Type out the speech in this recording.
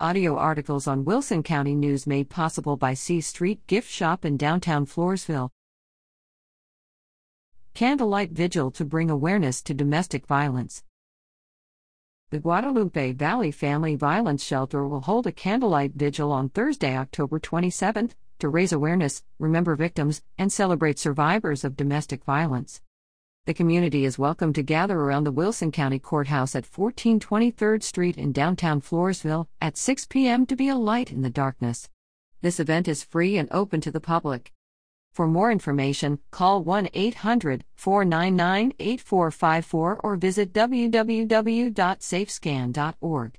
Audio articles on Wilson County News made possible by C Street Gift Shop in downtown Floresville. Candlelight Vigil to bring awareness to domestic violence. The Guadalupe Valley Family Violence Shelter will hold a candlelight vigil on Thursday, October 27th, to raise awareness, remember victims, and celebrate survivors of domestic violence. The community is welcome to gather around the Wilson County Courthouse at 1423rd Street in downtown Floresville at 6 p.m. to be a light in the darkness. This event is free and open to the public. For more information, call 1 800 499 8454 or visit www.safescan.org.